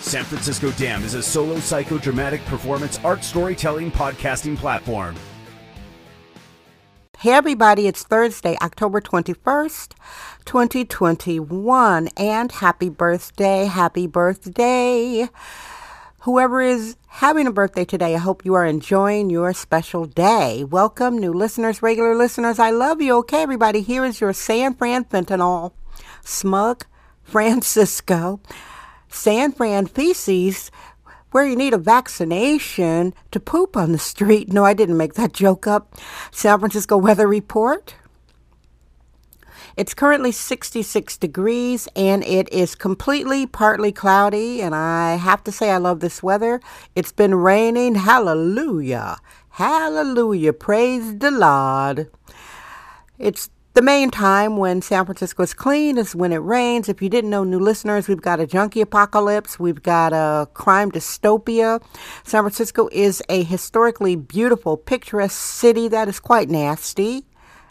San Francisco Dam is a solo psychodramatic performance art storytelling podcasting platform. Hey everybody, it's Thursday, October 21st, 2021, and happy birthday, happy birthday. Whoever is having a birthday today, I hope you are enjoying your special day. Welcome, new listeners, regular listeners. I love you. Okay, everybody, here is your San Fran fentanyl, smug Francisco, San Fran feces where you need a vaccination to poop on the street. No, I didn't make that joke up. San Francisco weather report. It's currently 66 degrees and it is completely partly cloudy. And I have to say, I love this weather. It's been raining. Hallelujah. Hallelujah. Praise the Lord. It's the main time when San Francisco is clean is when it rains. If you didn't know, new listeners, we've got a junkie apocalypse. We've got a crime dystopia. San Francisco is a historically beautiful, picturesque city that is quite nasty.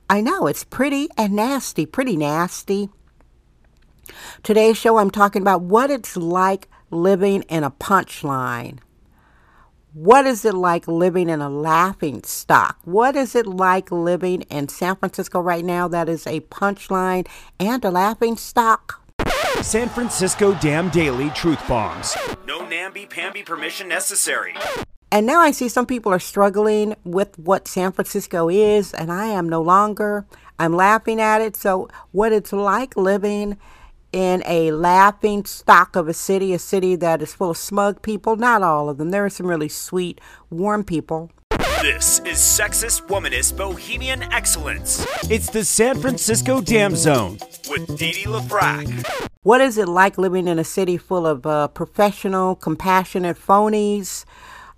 I know, it's pretty and nasty, pretty nasty. Today's show, I'm talking about what it's like living in a punchline. What is it like living in a laughing stock? What is it like living in San Francisco right now that is a punchline and a laughing stock? San Francisco Dam Daily Truth Bombs. No namby-pamby permission necessary. And now I see some people are struggling with what San Francisco is, and I am no longer. I'm laughing at it. So, what it's like living in a laughing stock of a city, a city that is full of smug people. Not all of them. There are some really sweet, warm people. This is sexist, womanist, bohemian excellence. It's the San Francisco Dam Zone with Dee LaFrac. What is it like living in a city full of uh, professional, compassionate phonies?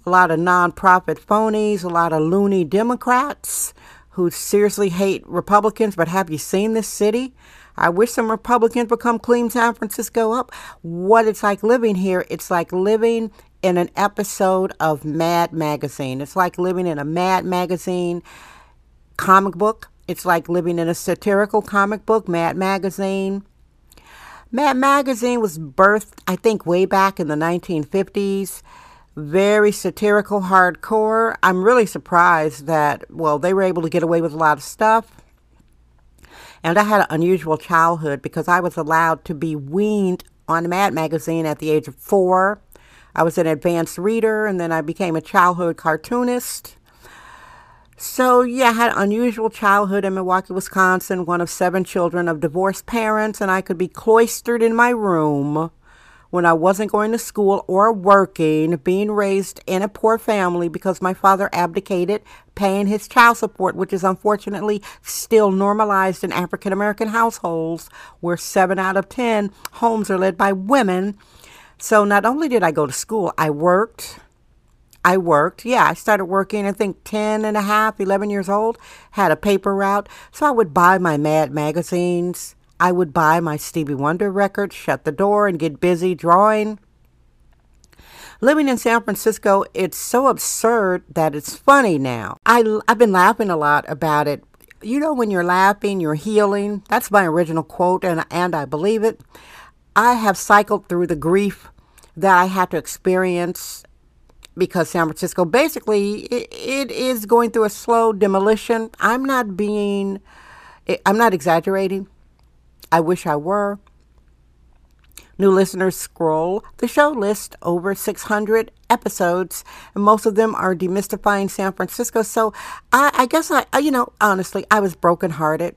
A lot of nonprofit phonies, a lot of loony Democrats who seriously hate Republicans. But have you seen this city? I wish some Republicans would come clean San Francisco up. What it's like living here, it's like living in an episode of Mad Magazine. It's like living in a Mad Magazine comic book. It's like living in a satirical comic book, Mad Magazine. Mad Magazine was birthed, I think, way back in the 1950s. Very satirical, hardcore. I'm really surprised that, well, they were able to get away with a lot of stuff. And I had an unusual childhood because I was allowed to be weaned on Mad Magazine at the age of four. I was an advanced reader and then I became a childhood cartoonist. So, yeah, I had an unusual childhood in Milwaukee, Wisconsin, one of seven children of divorced parents, and I could be cloistered in my room when I wasn't going to school or working, being raised in a poor family because my father abdicated paying his child support, which is unfortunately still normalized in African American households where seven out of 10 homes are led by women. So not only did I go to school, I worked. I worked. Yeah, I started working, I think 10 and a half, 11 years old, had a paper route. So I would buy my Mad magazines I would buy my Stevie Wonder record, shut the door, and get busy drawing. Living in San Francisco, it's so absurd that it's funny now. I, I've been laughing a lot about it. You know, when you're laughing, you're healing. That's my original quote, and, and I believe it. I have cycled through the grief that I had to experience because San Francisco basically it, it is going through a slow demolition. I'm not being, I'm not exaggerating. I wish I were. New listeners scroll the show list over 600 episodes, and most of them are demystifying San Francisco. So I, I guess I, you know, honestly, I was brokenhearted.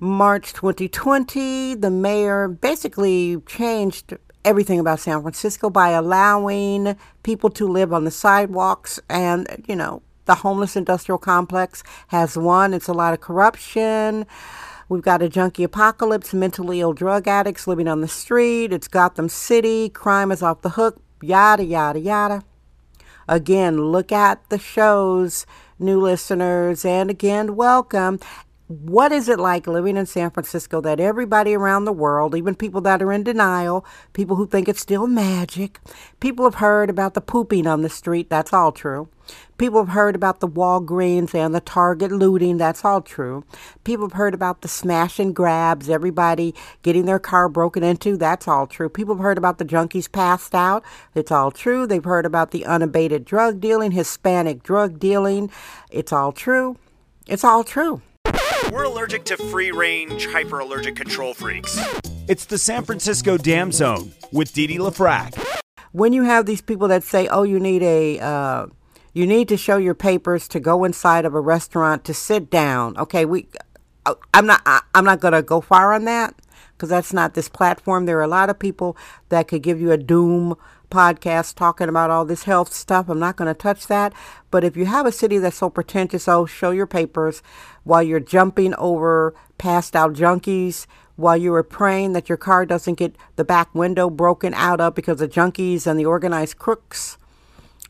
March 2020, the mayor basically changed everything about San Francisco by allowing people to live on the sidewalks and, you know, the homeless industrial complex has won. It's a lot of corruption. We've got a junkie apocalypse, mentally ill drug addicts living on the street. It's Gotham City. Crime is off the hook. yada, yada, yada. Again, look at the shows, new listeners, and again, welcome what is it like living in San Francisco that everybody around the world, even people that are in denial, people who think it's still magic, people have heard about the pooping on the street, that's all true. People have heard about the Walgreens and the Target looting, that's all true. People have heard about the smash and grabs, everybody getting their car broken into, that's all true. People have heard about the junkies passed out, it's all true. They've heard about the unabated drug dealing, Hispanic drug dealing, it's all true. It's all true. We're allergic to free range, hyper allergic control freaks. It's the San Francisco Dam Zone with Dee Dee LaFrac. When you have these people that say, oh, you need a. Uh, you need to show your papers to go inside of a restaurant to sit down. Okay, we uh, I'm not I'm not going to go far on that because that's not this platform. There are a lot of people that could give you a doom podcast talking about all this health stuff. I'm not going to touch that. But if you have a city that's so pretentious, oh, show your papers while you're jumping over passed out junkies, while you are praying that your car doesn't get the back window broken out of because of junkies and the organized crooks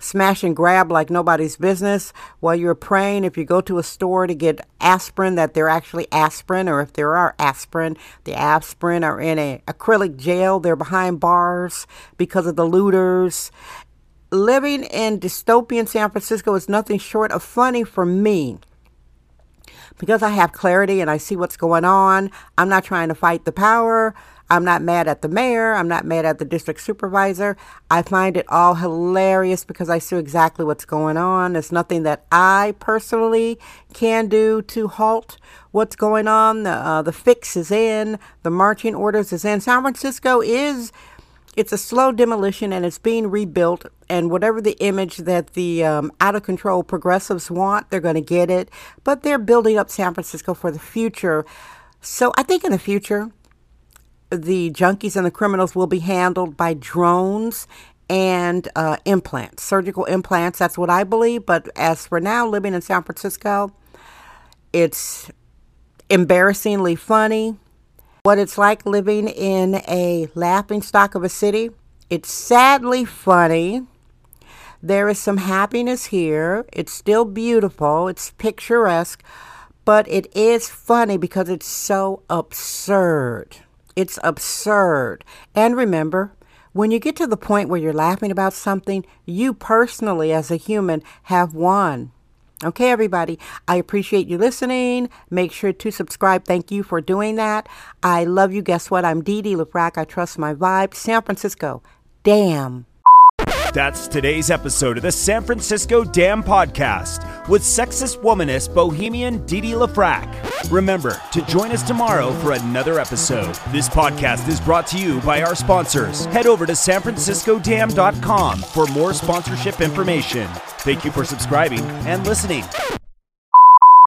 smash and grab like nobody's business while you're praying. If you go to a store to get aspirin, that they're actually aspirin, or if there are aspirin, the aspirin are in a acrylic jail. They're behind bars because of the looters. Living in dystopian San Francisco is nothing short of funny for me because I have clarity and I see what's going on. I'm not trying to fight the power. I'm not mad at the mayor. I'm not mad at the district supervisor. I find it all hilarious because I see exactly what's going on. There's nothing that I personally can do to halt what's going on. The, uh, the fix is in, the marching orders is in. San Francisco is. It's a slow demolition and it's being rebuilt. And whatever the image that the um, out of control progressives want, they're going to get it. But they're building up San Francisco for the future. So I think in the future, the junkies and the criminals will be handled by drones and uh, implants, surgical implants. That's what I believe. But as for now, living in San Francisco, it's embarrassingly funny. What it's like living in a laughing stock of a city. It's sadly funny. There is some happiness here. It's still beautiful. It's picturesque. But it is funny because it's so absurd. It's absurd. And remember, when you get to the point where you're laughing about something, you personally, as a human, have won. Okay, everybody, I appreciate you listening. Make sure to subscribe. Thank you for doing that. I love you. Guess what? I'm Dee Dee. I trust my vibe. San Francisco. Damn. That's today's episode of the San Francisco Dam Podcast with sexist womanist bohemian Dee Dee. Remember to join us tomorrow for another episode. This podcast is brought to you by our sponsors. Head over to sanfranciscodam.com for more sponsorship information. Thank you for subscribing and listening.